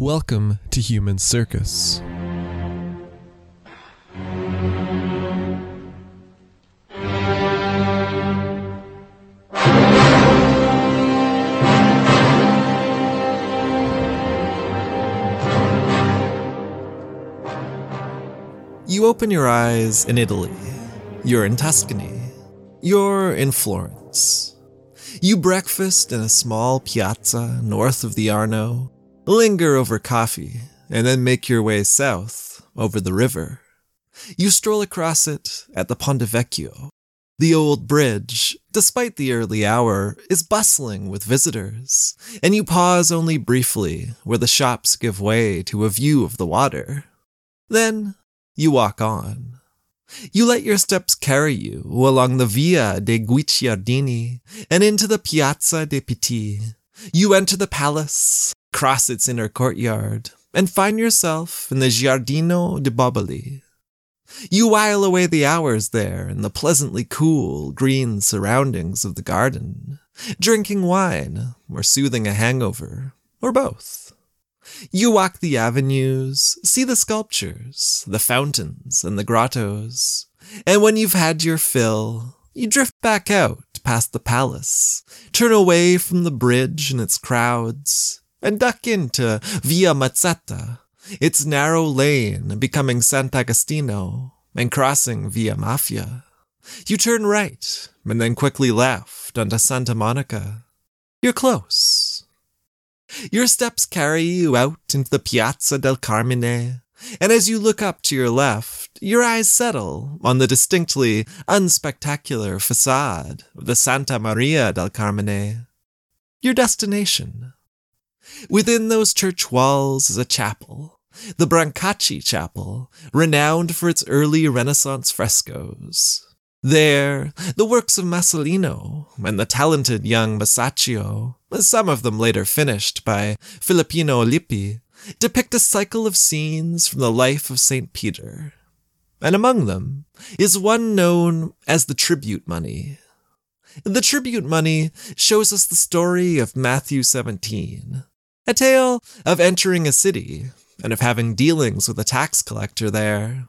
Welcome to Human Circus. You open your eyes in Italy. You're in Tuscany. You're in Florence. You breakfast in a small piazza north of the Arno, linger over coffee, and then make your way south over the river. You stroll across it at the Ponte Vecchio. The old bridge, despite the early hour, is bustling with visitors, and you pause only briefly where the shops give way to a view of the water. Then you walk on. You let your steps carry you along the Via dei Guicciardini and into the Piazza dei Pitti. You enter the palace, cross its inner courtyard, and find yourself in the Giardino de Boboli. You while away the hours there in the pleasantly cool, green surroundings of the garden, drinking wine or soothing a hangover, or both. You walk the avenues, see the sculptures, the fountains, and the grottos, and when you've had your fill, you drift back out past the palace, turn away from the bridge and its crowds, and duck into Via Mazzetta, its narrow lane becoming Sant'Agostino, and crossing Via Maffia. You turn right, and then quickly left onto Santa Monica. You're close. Your steps carry you out into the Piazza del Carmine, and as you look up to your left, your eyes settle on the distinctly unspectacular facade of the Santa Maria del Carmine, your destination. Within those church walls is a chapel, the Brancacci Chapel, renowned for its early Renaissance frescoes. There, the works of Masolino and the talented young Masaccio, some of them later finished by Filippino Lippi, depict a cycle of scenes from the life of St. Peter. And among them is one known as the tribute money. The tribute money shows us the story of Matthew 17, a tale of entering a city and of having dealings with a tax collector there.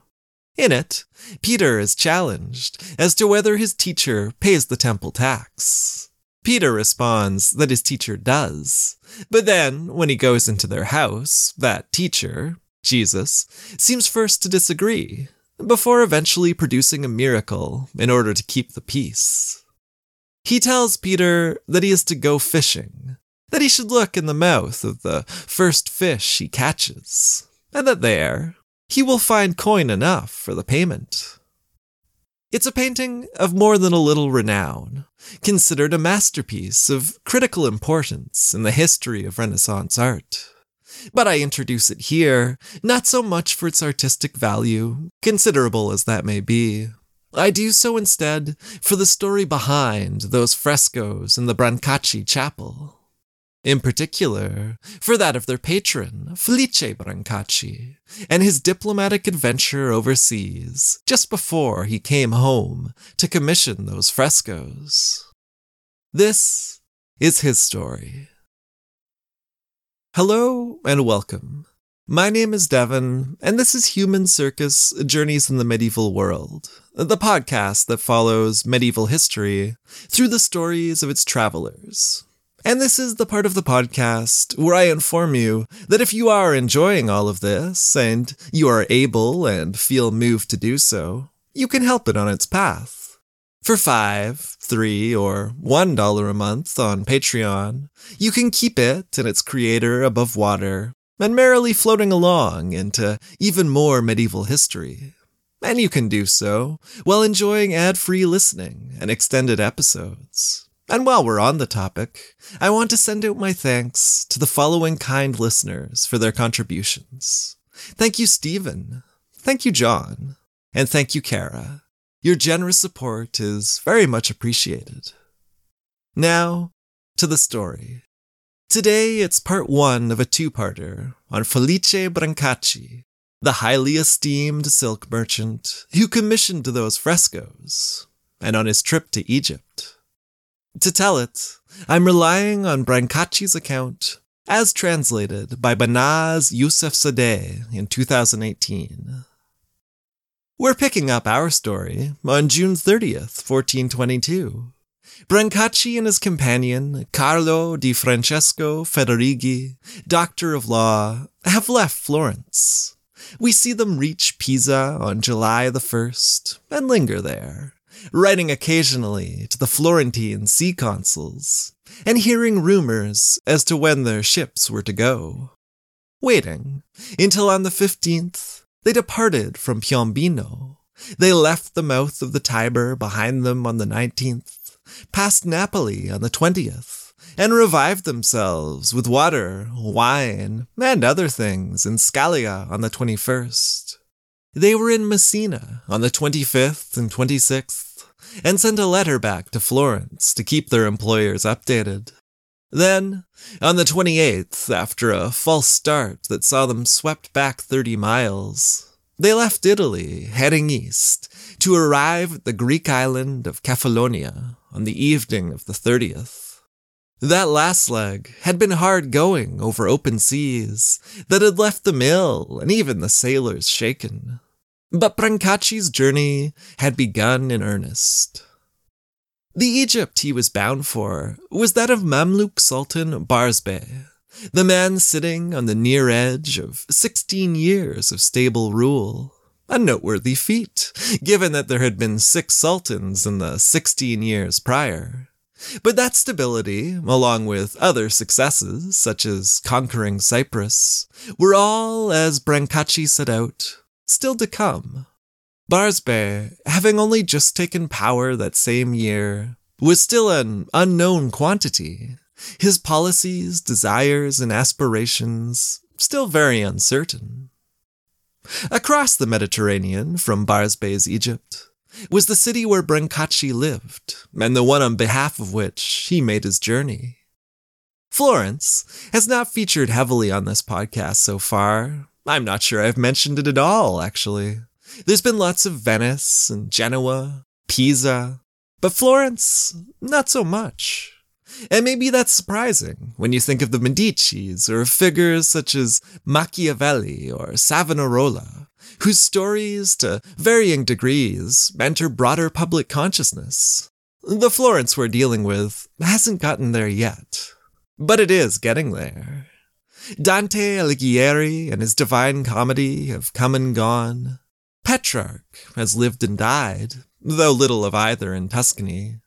In it, Peter is challenged as to whether his teacher pays the temple tax. Peter responds that his teacher does. But then, when he goes into their house, that teacher, Jesus, seems first to disagree, before eventually producing a miracle in order to keep the peace. He tells Peter that he is to go fishing, that he should look in the mouth of the first fish he catches, and that there he will find coin enough for the payment. It's a painting of more than a little renown, considered a masterpiece of critical importance in the history of Renaissance art. But I introduce it here not so much for its artistic value, considerable as that may be. I do so instead for the story behind those frescoes in the Brancacci Chapel. In particular, for that of their patron, Felice Brancacci, and his diplomatic adventure overseas just before he came home to commission those frescoes. This is his story. Hello and welcome. My name is Devon, and this is Human Circus Journeys in the Medieval World, the podcast that follows medieval history through the stories of its travelers. And this is the part of the podcast where I inform you that if you are enjoying all of this and you are able and feel moved to do so, you can help it on its path. For five, three, or one dollar a month on Patreon, you can keep it and its creator above water and merrily floating along into even more medieval history. And you can do so while enjoying ad free listening and extended episodes. And while we're on the topic, I want to send out my thanks to the following kind listeners for their contributions. Thank you, Stephen. Thank you, John. And thank you, Kara. Your generous support is very much appreciated. Now, to the story. Today it's part one of a two-parter on Felice Brancacci, the highly esteemed silk merchant who commissioned those frescoes, and on his trip to Egypt. To tell it, I'm relying on Brancacci's account as translated by Mahnaz Yousefzadeh in 2018. We're picking up our story on June 30th, 1422. Brancacci and his companion, Carlo di Francesco Federighi, doctor of law, have left Florence. We see them reach Pisa on July the 1st and linger there, writing occasionally to the Florentine sea consuls and hearing rumors as to when their ships were to go. Waiting until on the 15th, they departed from Piombino. They left the mouth of the Tiber behind them on the 19th, passed Napoli on the 20th, and revived themselves with water, wine, and other things in Scalea on the 21st. They were in Messina on the 25th and 26th, and sent a letter back to Florence to keep their employers updated. Then, on the 28th, after a false start that saw them swept back 30 miles, they left Italy, heading east, to arrive at the Greek island of Kefalonia on the evening of the 30th. That last leg had been hard going over open seas that had left them ill and even the sailors shaken. But Brancacci's journey had begun in earnest. The Egypt he was bound for was that of Mamluk Sultan Barsbay, the man sitting on the near edge of 16 years of stable rule. A noteworthy feat, given that there had been six sultans in the 16 years prior. But that stability, along with other successes, such as conquering Cyprus, were all, as Brancacci set out, still to come. Barsbay, having only just taken power that same year, was still an unknown quantity. His policies, desires, and aspirations still very uncertain. Across the Mediterranean from Barsbay's Egypt was the city where Brancacci lived, and the one on behalf of which he made his journey. Florence has not featured heavily on this podcast so far, I'm not sure I've mentioned it at all, actually. There's been lots of Venice and Genoa, Pisa, but Florence, not so much. And maybe that's surprising when you think of the Medicis or figures such as Machiavelli or Savonarola, whose stories, to varying degrees, enter broader public consciousness. The Florence we're dealing with hasn't gotten there yet, but it is getting there. Dante Alighieri and his Divine Comedy have come and gone. Petrarch has lived and died, though little of either in Tuscany.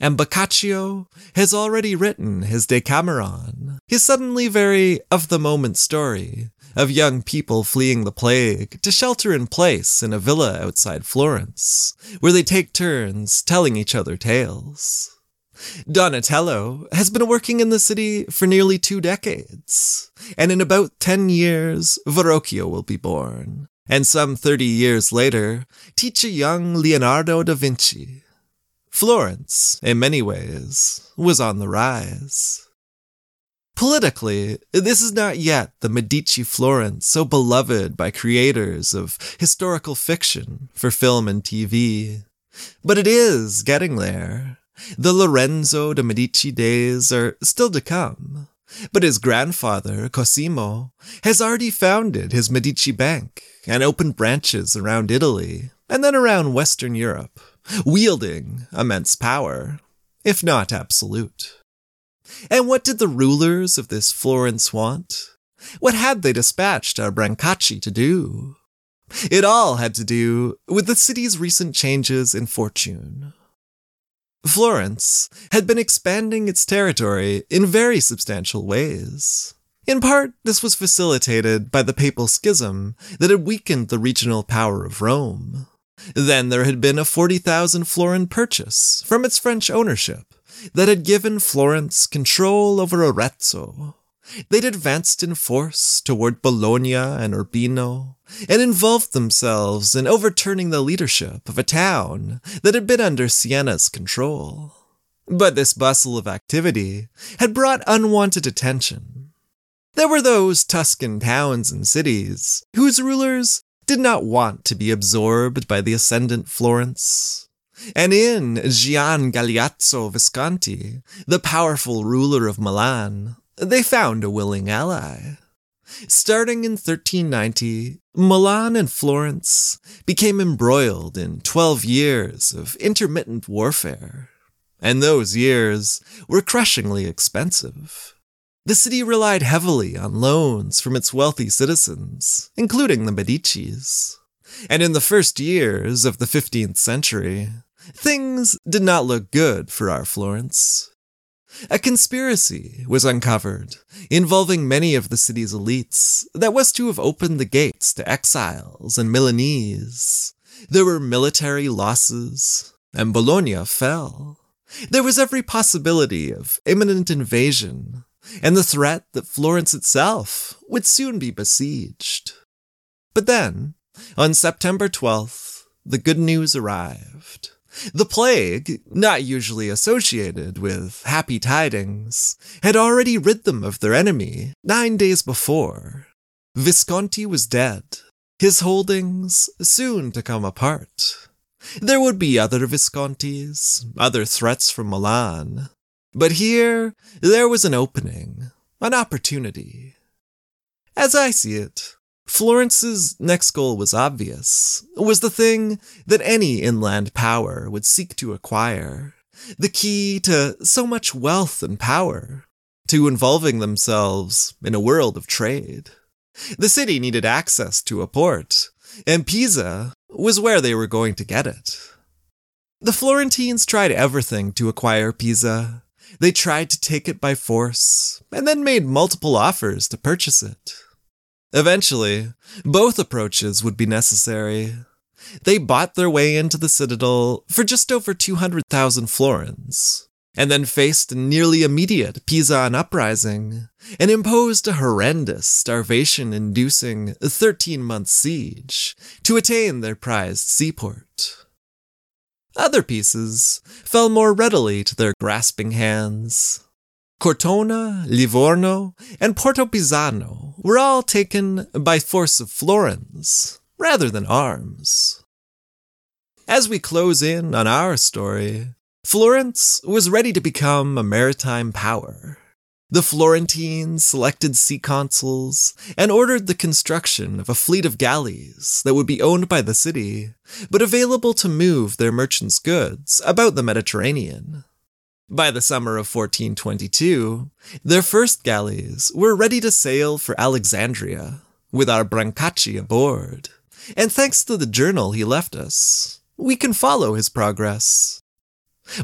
And Boccaccio has already written his Decameron, his suddenly very of the moment story of young people fleeing the plague to shelter in place in a villa outside Florence, where they take turns telling each other tales. Donatello has been working in the city for nearly two decades, and in about 10 years, Verrocchio will be born, and some 30 years later, teach a young Leonardo da Vinci. Florence, in many ways, was on the rise. Politically, this is not yet the Medici Florence so beloved by creators of historical fiction for film and TV. But it is getting there. The Lorenzo de' Medici days are still to come, but his grandfather, Cosimo, has already founded his Medici Bank and opened branches around Italy and then around Western Europe, wielding immense power, if not absolute. And what did the rulers of this Florence want? What had they dispatched our Brancacci to do? It all had to do with the city's recent changes in fortune. Florence had been expanding its territory in very substantial ways. In part, this was facilitated by the papal schism that had weakened the regional power of Rome. Then there had been a 40,000 florin purchase from its French ownership that had given Florence control over Arezzo, They'd advanced in force toward Bologna and Urbino, and involved themselves in overturning the leadership of a town that had been under Siena's control. But this bustle of activity had brought unwanted attention. There were those Tuscan towns and cities whose rulers did not want to be absorbed by the ascendant Florence. And in Gian Galeazzo Visconti, the powerful ruler of Milan, they found a willing ally. Starting in 1390, Milan and Florence became embroiled in 12 years of intermittent warfare. And those years were crushingly expensive. The city relied heavily on loans from its wealthy citizens, including the Medicis. And in the first years of the 15th century, things did not look good for our Florence. A conspiracy was uncovered involving many of the city's elites that was to have opened the gates to exiles and Milanese. There were military losses, and Bologna fell. There was every possibility of imminent invasion, and the threat that Florence itself would soon be besieged. But then, on September 12th, the good news arrived. The plague, not usually associated with happy tidings, had already rid them of their enemy nine days before. Visconti was dead, his holdings soon to come apart. There would be other Viscontis, other threats from Milan. But here, there was an opening, an opportunity. As I see it, Florence's next goal was obvious, was the thing that any inland power would seek to acquire, the key to so much wealth and power, to involving themselves in a world of trade. The city needed access to a port, and Pisa was where they were going to get it. The Florentines tried everything to acquire Pisa. They tried to take it by force, and then made multiple offers to purchase it. Eventually, both approaches would be necessary. They bought their way into the citadel for just over 200,000 florins, and then faced a nearly immediate Pisan uprising and imposed a horrendous, starvation inducing 13 month siege to attain their prized seaport. Other pieces fell more readily to their grasping hands. Cortona, Livorno, and Porto Pisano were all taken by force of florins rather than arms. As we close in on our story, Florence was ready to become a maritime power. The Florentines selected sea consuls and ordered the construction of a fleet of galleys that would be owned by the city, but available to move their merchants' goods about the Mediterranean. By the summer of 1422, their first galleys were ready to sail for Alexandria, with our Brancacci aboard. And thanks to the journal he left us, we can follow his progress.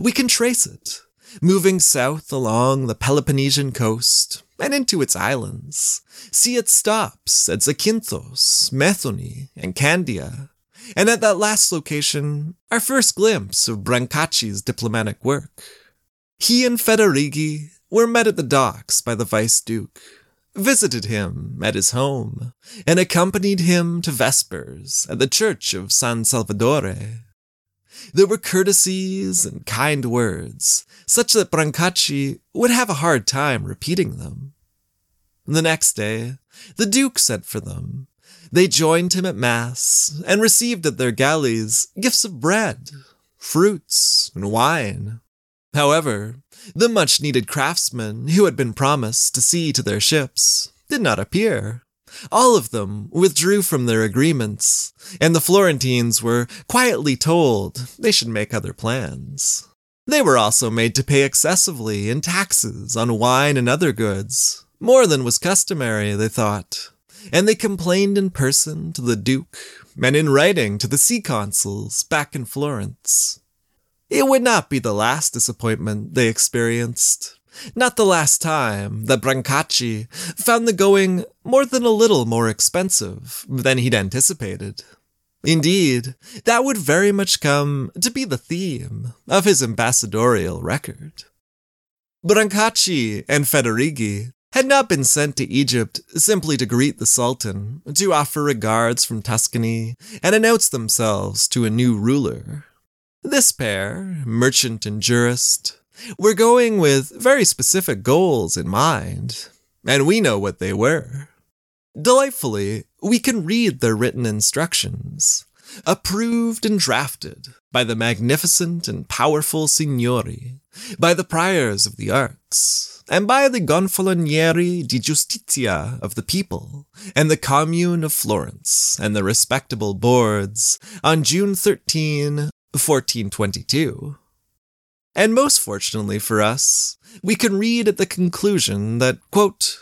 We can trace it, moving south along the Peloponnesian coast and into its islands, see its stops at Zakynthos, Methone, and Candia, and at that last location, our first glimpse of Brancacci's diplomatic work. He and Federighi were met at the docks by the Vice Duke, visited him at his home, and accompanied him to Vespers at the church of San Salvatore. There were courtesies and kind words, such that Brancacci would have a hard time repeating them. The next day, the Duke sent for them. They joined him at Mass and received at their galleys gifts of bread, fruits, and wine. However, the much needed craftsmen who had been promised to see to their ships did not appear. All of them withdrew from their agreements, and the Florentines were quietly told they should make other plans. They were also made to pay excessively in taxes on wine and other goods, more than was customary, they thought, and they complained in person to the Duke and in writing to the sea consuls back in Florence. It would not be the last disappointment they experienced. Not the last time that Brancacci found the going more than a little more expensive than he'd anticipated. Indeed, that would very much come to be the theme of his ambassadorial record. Brancacci and Federighi had not been sent to Egypt simply to greet the Sultan, to offer regards from Tuscany, and announce themselves to a new ruler. This pair, merchant and jurist, were going with very specific goals in mind, and we know what they were. Delightfully, we can read their written instructions, approved and drafted by the magnificent and powerful signori, by the priors of the arts, and by the Gonfalonieri di Giustizia of the people, and the Commune of Florence, and the respectable boards, on June 13, 1422. And most fortunately for us, we can read at the conclusion that, quote,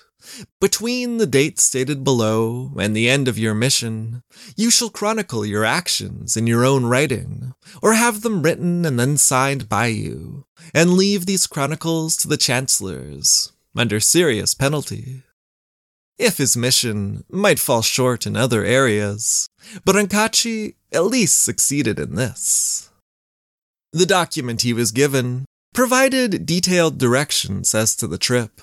between the date stated below and the end of your mission, you shall chronicle your actions in your own writing, or have them written and then signed by you, and leave these chronicles to the chancellors, under serious penalty. If his mission might fall short in other areas, Brancacci at least succeeded in this. The document he was given provided detailed directions as to the trip.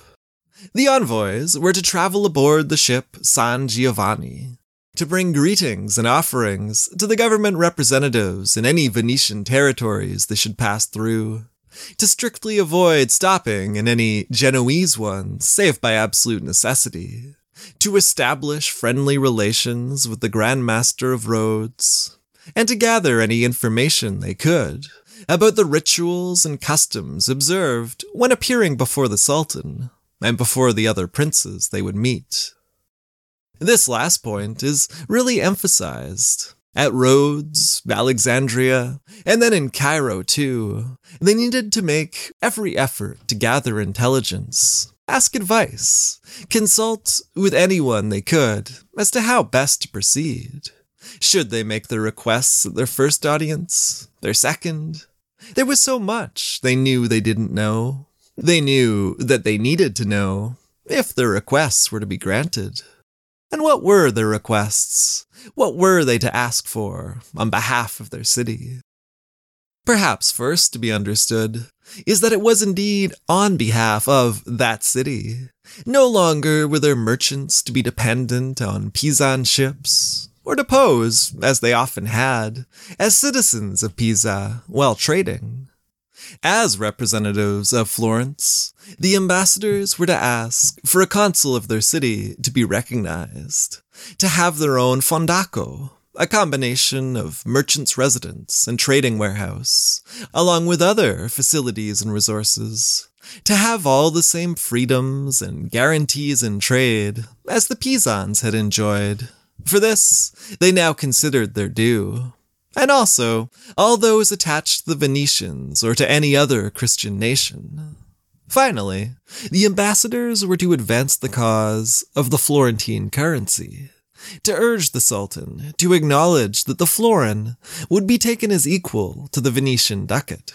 The envoys were to travel aboard the ship San Giovanni to bring greetings and offerings to the government representatives in any Venetian territories they should pass through, to strictly avoid stopping in any Genoese ones save by absolute necessity, to establish friendly relations with the Grand Master of Rhodes, and to gather any information they could about the rituals and customs observed when appearing before the Sultan and before the other princes they would meet. This last point is really emphasized. At Rhodes, Alexandria, and then in Cairo too, they needed to make every effort to gather intelligence, ask advice, consult with anyone they could as to how best to proceed. Should they make their requests at their first audience, their second? There was so much they knew they didn't know, they knew that they needed to know if their requests were to be granted. And what were their requests? What were they to ask for on behalf of their city? Perhaps first to be understood is that it was indeed on behalf of that city. No longer were their merchants to be dependent on Pisan ships, or to pose, as they often had, as citizens of Pisa while trading. As representatives of Florence, the ambassadors were to ask for a consul of their city to be recognized, to have their own fondaco, a combination of merchant's residence and trading warehouse, along with other facilities and resources, to have all the same freedoms and guarantees in trade as the Pisans had enjoyed. For this, they now considered their due and also all those attached to the Venetians or to any other Christian nation. Finally, the ambassadors were to advance the cause of the Florentine currency, to urge the Sultan to acknowledge that the florin would be taken as equal to the Venetian ducat.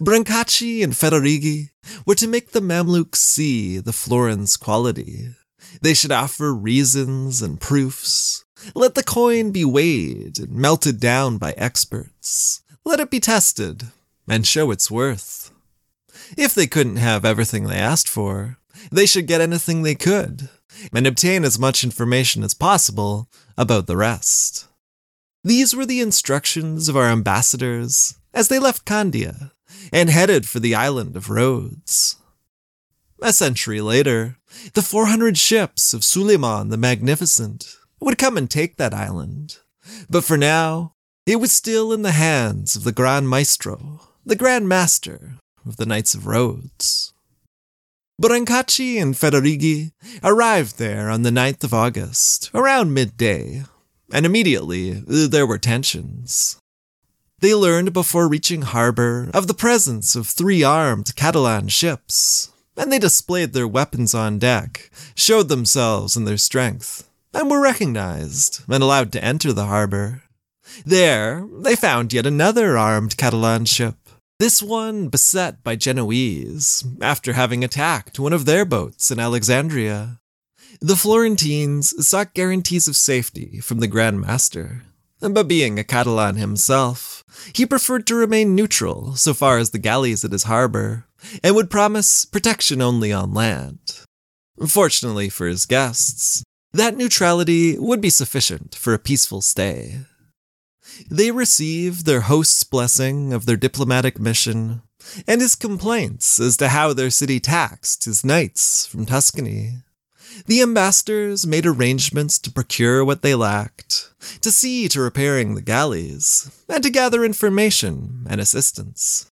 Brancacci and Federighi were to make the Mamluks see the florin's quality. They should offer reasons and proofs, let the coin be weighed and melted down by experts. Let it be tested and show its worth. If they couldn't have everything they asked for, they should get anything they could and obtain as much information as possible about the rest. These were the instructions of our ambassadors as they left Candia and headed for the island of Rhodes. A century later, the 400 ships of Suleiman the Magnificent would come and take that island. But for now, it was still in the hands of the Grand Maestro, the Grand Master of the Knights of Rhodes. Brancacci and Federighi arrived there on the 9th of August, around midday, and immediately uh, there were tensions. They learned before reaching harbor of the presence of three armed Catalan ships, and they displayed their weapons on deck, showed themselves and their strength, and were recognized and allowed to enter the harbor. There, they found yet another armed Catalan ship, this one beset by Genoese, after having attacked one of their boats in Alexandria. The Florentines sought guarantees of safety from the Grand Master, but being a Catalan himself, he preferred to remain neutral so far as the galleys at his harbor, and would promise protection only on land. Fortunately for his guests, that neutrality would be sufficient for a peaceful stay. They received their host's blessing of their diplomatic mission and his complaints as to how their city taxed his knights from Tuscany. The ambassadors made arrangements to procure what they lacked, to see to repairing the galleys, and to gather information and assistance.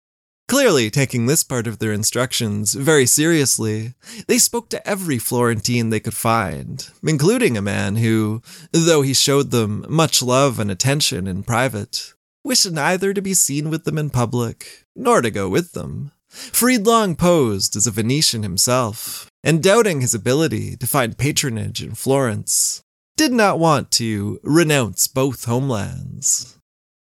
Clearly taking this part of their instructions very seriously, they spoke to every Florentine they could find, including a man who, though he showed them much love and attention in private, wished neither to be seen with them in public, nor to go with them. Friedlang posed as a Venetian himself, and doubting his ability to find patronage in Florence, did not want to renounce both homelands.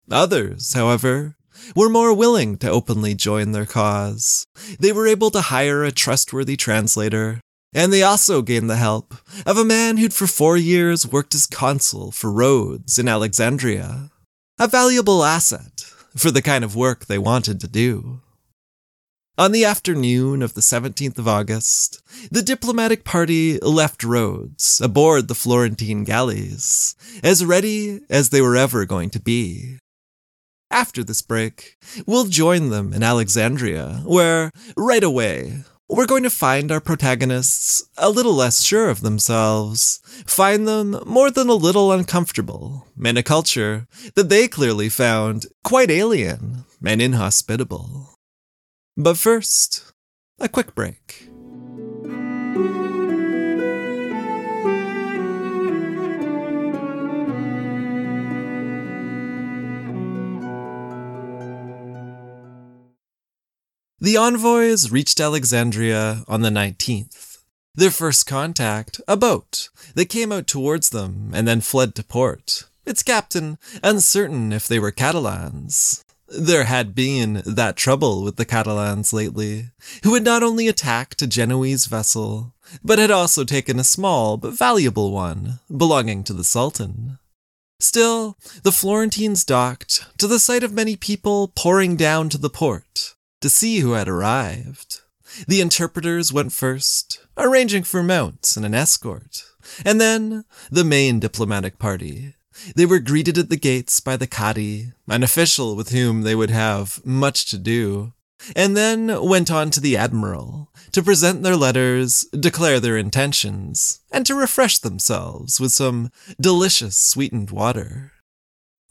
Others, however, were more willing to openly join their cause. They were able to hire a trustworthy translator, and they also gained the help of a man who'd for four years worked as consul for Rhodes in Alexandria. A valuable asset for the kind of work they wanted to do. On the afternoon of the 17th of August, the diplomatic party left Rhodes aboard the Florentine galleys, as ready as they were ever going to be. After this break, we'll join them in Alexandria, where, right away, we're going to find our protagonists a little less sure of themselves, find them more than a little uncomfortable in a culture that they clearly found quite alien and inhospitable. But first, a quick break. The envoys reached Alexandria on the 19th. Their first contact, a boat, that came out towards them and then fled to port, its captain uncertain if they were Catalans. There had been that trouble with the Catalans lately, who had not only attacked a Genoese vessel, but had also taken a small but valuable one belonging to the Sultan. Still, the Florentines docked to the sight of many people pouring down to the port, to see who had arrived. The interpreters went first, arranging for mounts and an escort, and then the main diplomatic party. They were greeted at the gates by the Cadi, an official with whom they would have much to do, and then went on to the Admiral to present their letters, declare their intentions, and to refresh themselves with some delicious sweetened water.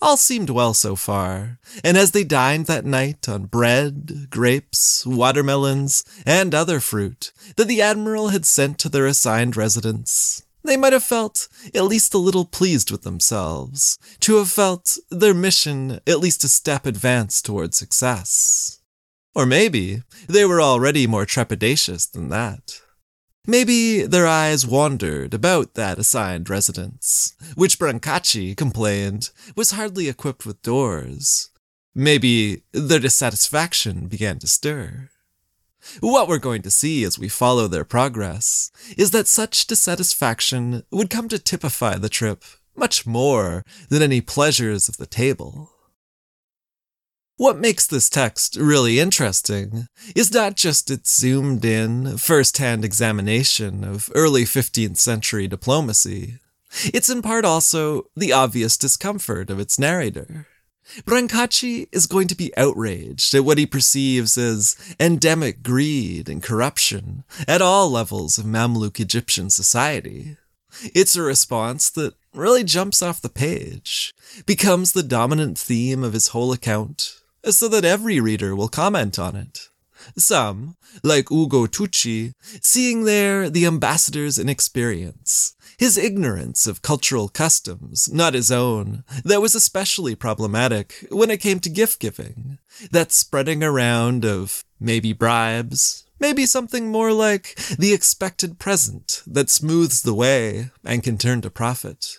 All seemed well so far, and as they dined that night on bread, grapes, watermelons, and other fruit that the Admiral had sent to their assigned residence, they might have felt at least a little pleased with themselves, to have felt their mission at least a step advanced toward success. Or maybe they were already more trepidatious than that. Maybe their eyes wandered about that assigned residence, which Brancacci complained was hardly equipped with doors. Maybe their dissatisfaction began to stir. What we're going to see as we follow their progress is that such dissatisfaction would come to typify the trip much more than any pleasures of the table. What makes this text really interesting is not just its zoomed in, first hand examination of early 15th century diplomacy, it's in part also the obvious discomfort of its narrator. Brancacci is going to be outraged at what he perceives as endemic greed and corruption at all levels of Mamluk Egyptian society. It's a response that really jumps off the page, becomes the dominant theme of his whole account, so that every reader will comment on it. Some, like Ugo Tucci, seeing there the ambassador's inexperience, his ignorance of cultural customs, not his own, that was especially problematic when it came to gift giving, that spreading around of maybe bribes, maybe something more like the expected present that smooths the way and can turn to profit.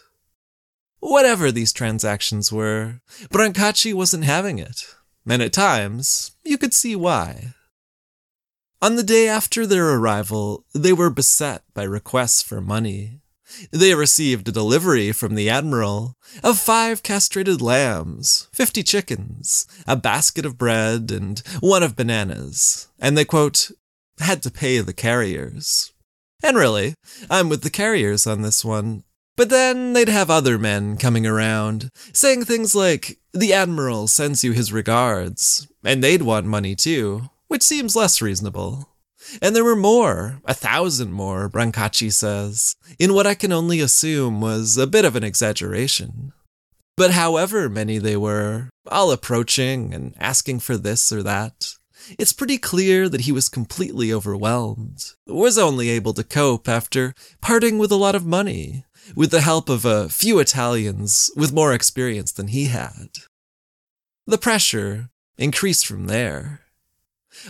Whatever these transactions were, Brancacci wasn't having it, and at times you could see why. On the day after their arrival, they were beset by requests for money. They received a delivery from the Admiral of five castrated lambs, fifty chickens, a basket of bread, and one of bananas, and they, quote, had to pay the carriers. And really, I'm with the carriers on this one. But then they'd have other men coming around, saying things like, the Admiral sends you his regards, and they'd want money too which seems less reasonable. And there were more, a thousand more, Brancacci says, in what I can only assume was a bit of an exaggeration. But however many they were, all approaching and asking for this or that, it's pretty clear that he was completely overwhelmed, was only able to cope after parting with a lot of money, with the help of a few Italians with more experience than he had. The pressure increased from there.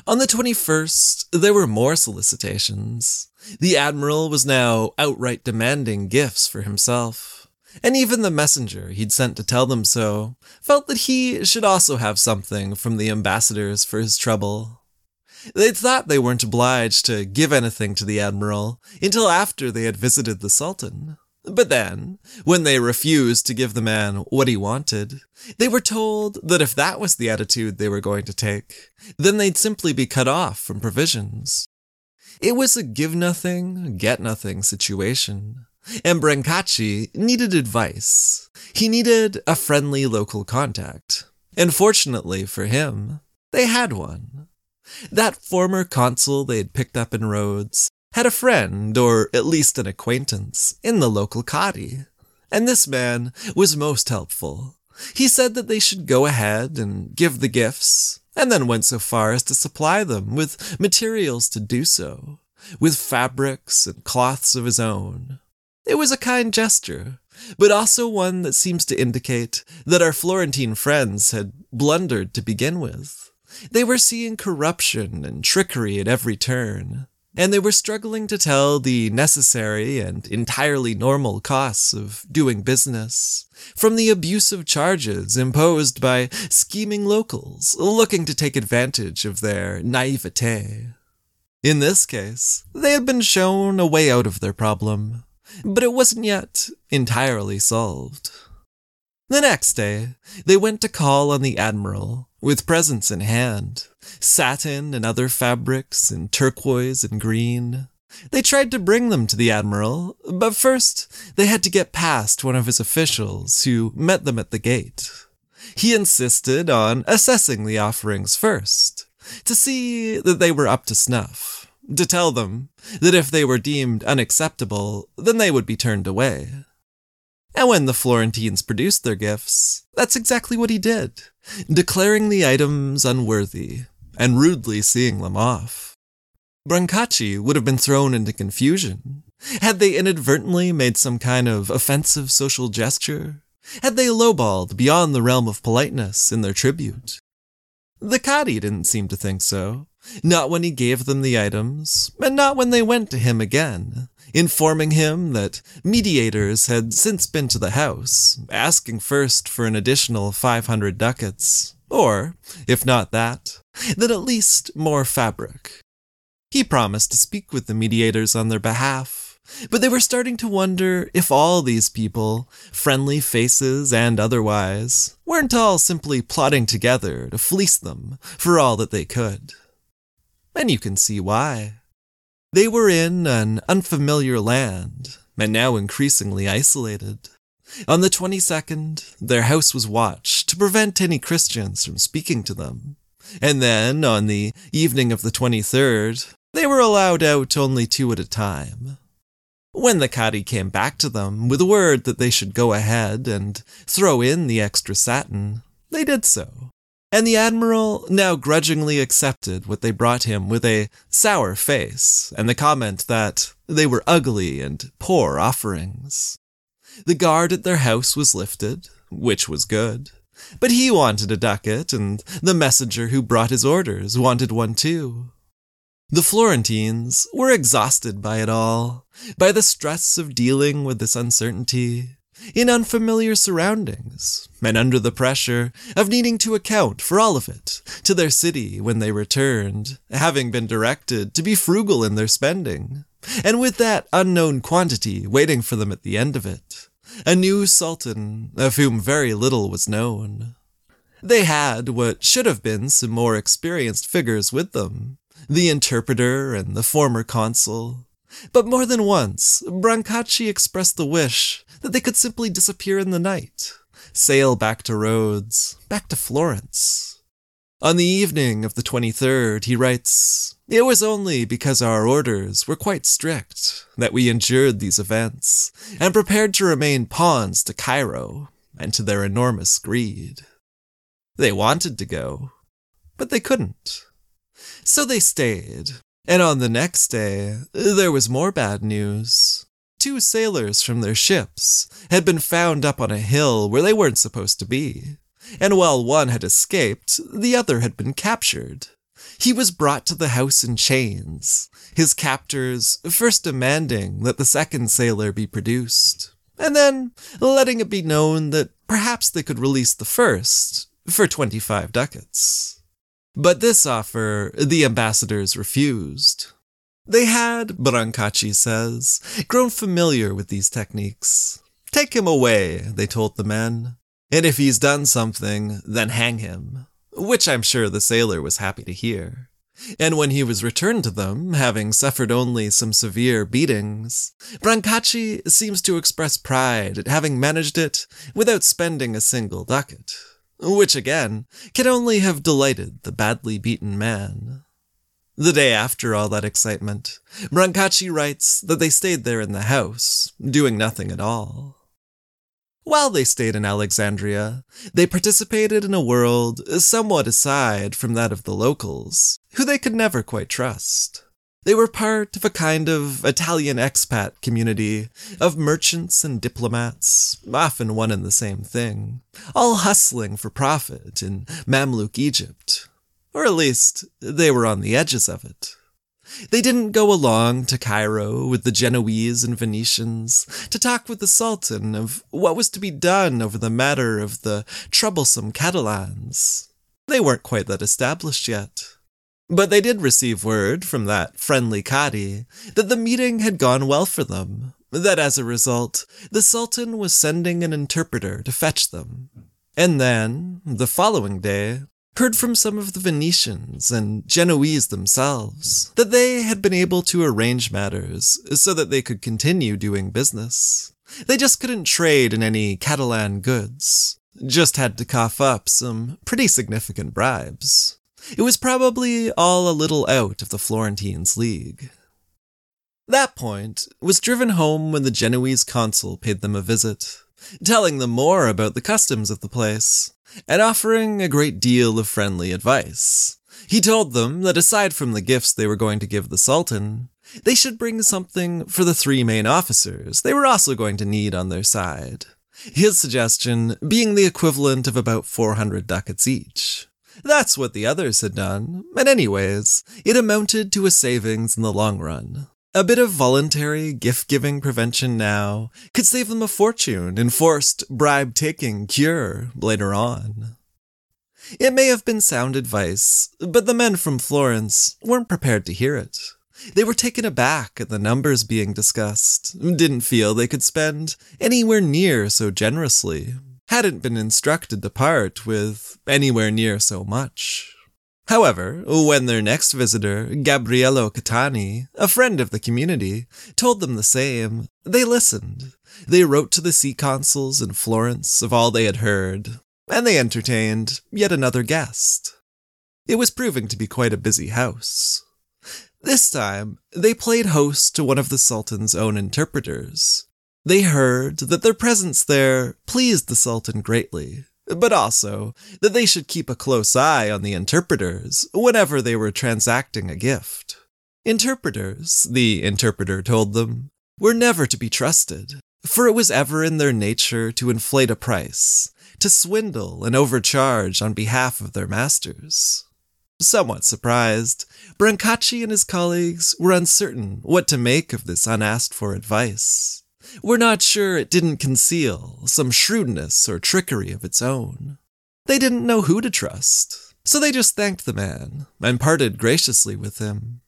On the 21st, there were more solicitations. The Admiral was now outright demanding gifts for himself, and even the messenger he'd sent to tell them so felt that he should also have something from the ambassadors for his trouble. They'd thought they weren't obliged to give anything to the Admiral until after they had visited the Sultan. But then, when they refused to give the man what he wanted, they were told that if that was the attitude they were going to take, then they'd simply be cut off from provisions. It was a give nothing, get nothing situation. And Brancacci needed advice. He needed a friendly local contact. And fortunately for him, they had one. That former consul they had picked up in Rhodes had a friend, or at least an acquaintance, in the local Cadi. And this man was most helpful. He said that they should go ahead and give the gifts, and then went so far as to supply them with materials to do so, with fabrics and cloths of his own. It was a kind gesture, but also one that seems to indicate that our Florentine friends had blundered to begin with. They were seeing corruption and trickery at every turn, and they were struggling to tell the necessary and entirely normal costs of doing business from the abusive charges imposed by scheming locals looking to take advantage of their naivete. In this case, they had been shown a way out of their problem, but it wasn't yet entirely solved. The next day, they went to call on the Admiral with presents in hand satin and other fabrics in turquoise and green. They tried to bring them to the Admiral, but first they had to get past one of his officials who met them at the gate. He insisted on assessing the offerings first, to see that they were up to snuff, to tell them that if they were deemed unacceptable, then they would be turned away. And when the Florentines produced their gifts, that's exactly what he did, declaring the items unworthy and rudely seeing them off. Brancacci would have been thrown into confusion. Had they inadvertently made some kind of offensive social gesture? Had they lowballed beyond the realm of politeness in their tribute? The Cadi didn't seem to think so. Not when he gave them the items, and not when they went to him again, informing him that mediators had since been to the house, asking first for an additional 500 ducats, or, if not that, then at least more fabric. He promised to speak with the mediators on their behalf, but they were starting to wonder if all these people, friendly faces and otherwise, weren't all simply plotting together to fleece them for all that they could. And you can see why. They were in an unfamiliar land, and now increasingly isolated. On the 22nd, their house was watched to prevent any Christians from speaking to them. And then, on the evening of the 23rd, they were allowed out only two at a time. When the Cadi came back to them with word that they should go ahead and throw in the extra satin, they did so. And the Admiral now grudgingly accepted what they brought him with a sour face and the comment that they were ugly and poor offerings. The guard at their house was lifted, which was good. But he wanted a ducat, and the messenger who brought his orders wanted one too. The Florentines were exhausted by it all, by the stress of dealing with this uncertainty, in unfamiliar surroundings, and under the pressure of needing to account for all of it to their city when they returned, having been directed to be frugal in their spending, and with that unknown quantity waiting for them at the end of it a new sultan of whom very little was known. They had what should have been some more experienced figures with them the interpreter and the former consul. But more than once, Brancacci expressed the wish that they could simply disappear in the night, sail back to Rhodes, back to Florence. On the evening of the 23rd, he writes, It was only because our orders were quite strict that we endured these events and prepared to remain pawns to Cairo and to their enormous greed. They wanted to go, but they couldn't. So they stayed, and on the next day, there was more bad news. Two sailors from their ships had been found up on a hill where they weren't supposed to be, and while one had escaped, the other had been captured. He was brought to the house in chains, his captors first demanding that the second sailor be produced, and then letting it be known that perhaps they could release the first for 25 ducats. But this offer the ambassadors refused. They had, Brancacci says, grown familiar with these techniques. Take him away, they told the men, and if he's done something, then hang him, which I'm sure the sailor was happy to hear. And when he was returned to them, having suffered only some severe beatings, Brancacci seems to express pride at having managed it without spending a single ducat, which again can only have delighted the badly beaten man. The day after all that excitement, Brancacci writes that they stayed there in the house, doing nothing at all. While they stayed in Alexandria, they participated in a world somewhat aside from that of the locals, who they could never quite trust. They were part of a kind of Italian expat community of merchants and diplomats, often one and the same thing, all hustling for profit in Mamluk Egypt. Or at least, they were on the edges of it. They didn't go along to Cairo with the Genoese and Venetians to talk with the Sultan of what was to be done over the matter of the troublesome Catalans. They weren't quite that established yet. But they did receive word from that friendly Cadi that the meeting had gone well for them, that as a result, the Sultan was sending an interpreter to fetch them. And then, the following day, heard from some of the Venetians and Genoese themselves that they had been able to arrange matters so that they could continue doing business. They just couldn't trade in any Catalan goods, just had to cough up some pretty significant bribes. It was probably all a little out of the Florentines' league. That point was driven home when the Genoese consul paid them a visit, telling them more about the customs of the place, and offering a great deal of friendly advice. He told them that aside from the gifts they were going to give the Sultan, they should bring something for the three main officers they were also going to need on their side. His suggestion being the equivalent of about 400 ducats each. That's what the others had done, and anyways, it amounted to a savings in the long run. A bit of voluntary gift giving prevention now could save them a fortune in forced bribe taking cure later on. It may have been sound advice, but the men from Florence weren't prepared to hear it. They were taken aback at the numbers being discussed, didn't feel they could spend anywhere near so generously, hadn't been instructed to part with anywhere near so much. However, when their next visitor, Gabriello Catani, a friend of the community, told them the same, they listened. They wrote to the sea consuls in Florence of all they had heard, and they entertained yet another guest. It was proving to be quite a busy house. This time, they played host to one of the Sultan's own interpreters. They heard that their presence there pleased the Sultan greatly, but also that they should keep a close eye on the interpreters whenever they were transacting a gift. Interpreters, the interpreter told them, were never to be trusted, for it was ever in their nature to inflate a price, to swindle and overcharge on behalf of their masters. Somewhat surprised, Brancacci and his colleagues were uncertain what to make of this unasked for advice. We're not sure it didn't conceal some shrewdness or trickery of its own. They didn't know who to trust, so they just thanked the man and parted graciously with him.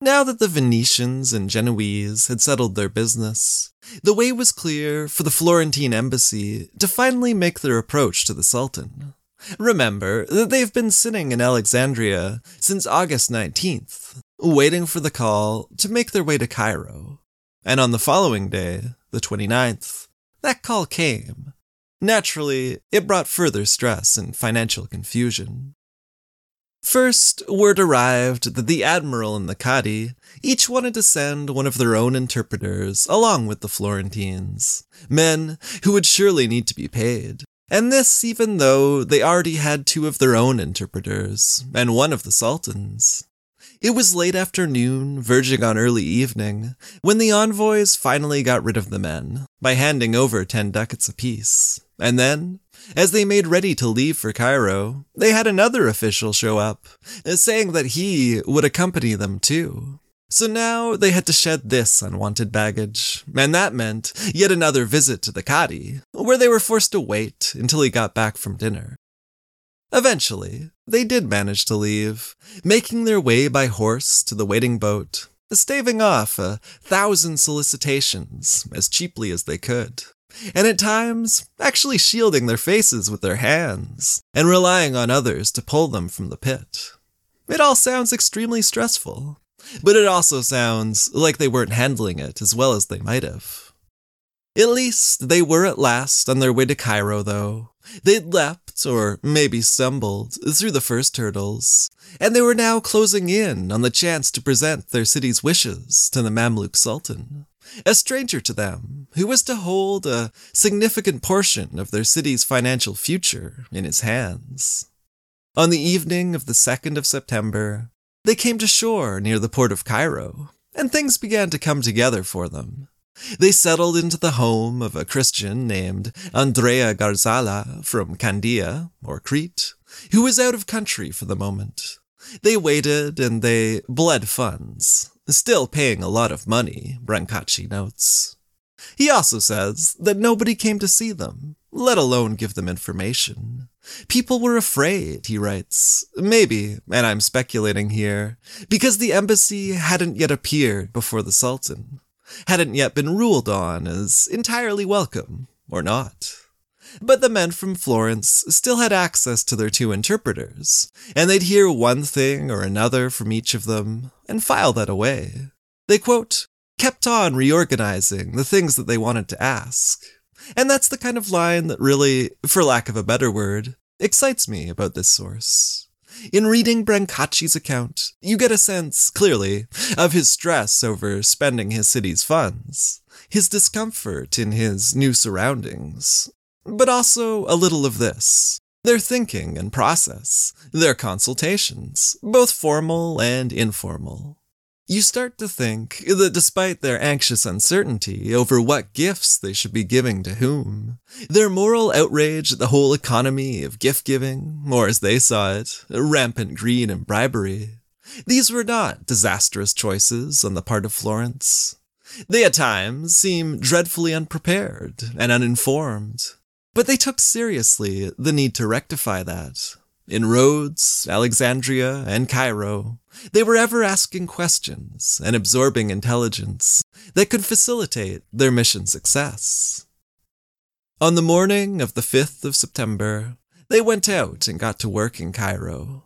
Now that the Venetians and Genoese had settled their business, the way was clear for the Florentine embassy to finally make their approach to the Sultan. Remember that they've been sitting in Alexandria since August 19th, waiting for the call to make their way to Cairo. And on the following day, the 29th, that call came. Naturally, it brought further stress and financial confusion. First, word arrived that the admiral and the Cadi each wanted to send one of their own interpreters along with the Florentines, men who would surely need to be paid. And this even though they already had two of their own interpreters, and one of the Sultan's. It was late afternoon, verging on early evening, when the envoys finally got rid of the men by handing over ten ducats apiece. And then, as they made ready to leave for Cairo, they had another official show up, saying that he would accompany them too. So now they had to shed this unwanted baggage, and that meant yet another visit to the Cadi, where they were forced to wait until he got back from dinner. Eventually, they did manage to leave, making their way by horse to the waiting boat, staving off a thousand solicitations as cheaply as they could, and at times actually shielding their faces with their hands and relying on others to pull them from the pit. It all sounds extremely stressful, but it also sounds like they weren't handling it as well as they might have. At least they were at last on their way to Cairo, though. They'd leapt, or maybe stumbled, through the first hurdles, and they were now closing in on the chance to present their city's wishes to the Mamluk Sultan, a stranger to them, who was to hold a significant portion of their city's financial future in his hands. On the evening of the 2nd of September, they came to shore near the port of Cairo, and things began to come together for them. They settled into the home of a Christian named Andrea Garzala from Candia, or Crete, who was out of country for the moment. They waited and they bled funds, still paying a lot of money, Brancacci notes. He also says that nobody came to see them, let alone give them information. People were afraid, he writes. Maybe, and I'm speculating here, because the embassy hadn't yet appeared before the Sultan hadn't yet been ruled on as entirely welcome, or not. But the men from Florence still had access to their two interpreters, and they'd hear one thing or another from each of them and file that away. They, quote, kept on reorganizing the things that they wanted to ask. And that's the kind of line that really, for lack of a better word, excites me about this source. In reading Brancacci's account, you get a sense, clearly, of his stress over spending his city's funds, his discomfort in his new surroundings, but also a little of this their thinking and process, their consultations, both formal and informal. You start to think that despite their anxious uncertainty over what gifts they should be giving to whom, their moral outrage at the whole economy of gift giving, or as they saw it, rampant greed and bribery, these were not disastrous choices on the part of Florence. They at times seem dreadfully unprepared and uninformed, but they took seriously the need to rectify that. In Rhodes, Alexandria, and Cairo, they were ever asking questions and absorbing intelligence that could facilitate their mission success. On the morning of the 5th of September, they went out and got to work in Cairo.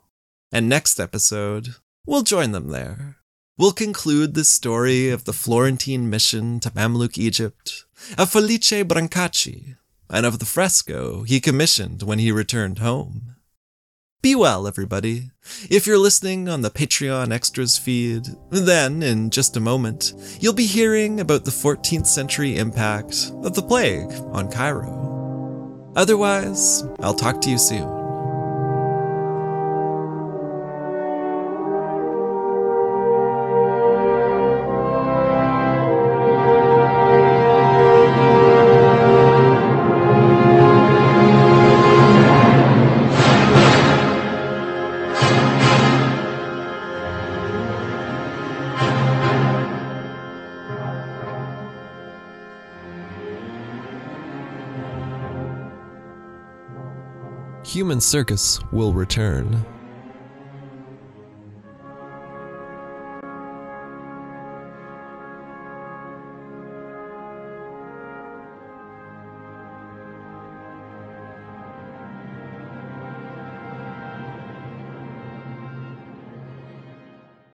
And next episode, we'll join them there. We'll conclude the story of the Florentine mission to Mamluk Egypt, of Felice Brancacci, and of the fresco he commissioned when he returned home. Be well, everybody. If you're listening on the Patreon Extras feed, then, in just a moment, you'll be hearing about the 14th century impact of the plague on Cairo. Otherwise, I'll talk to you soon. Human Circus will return.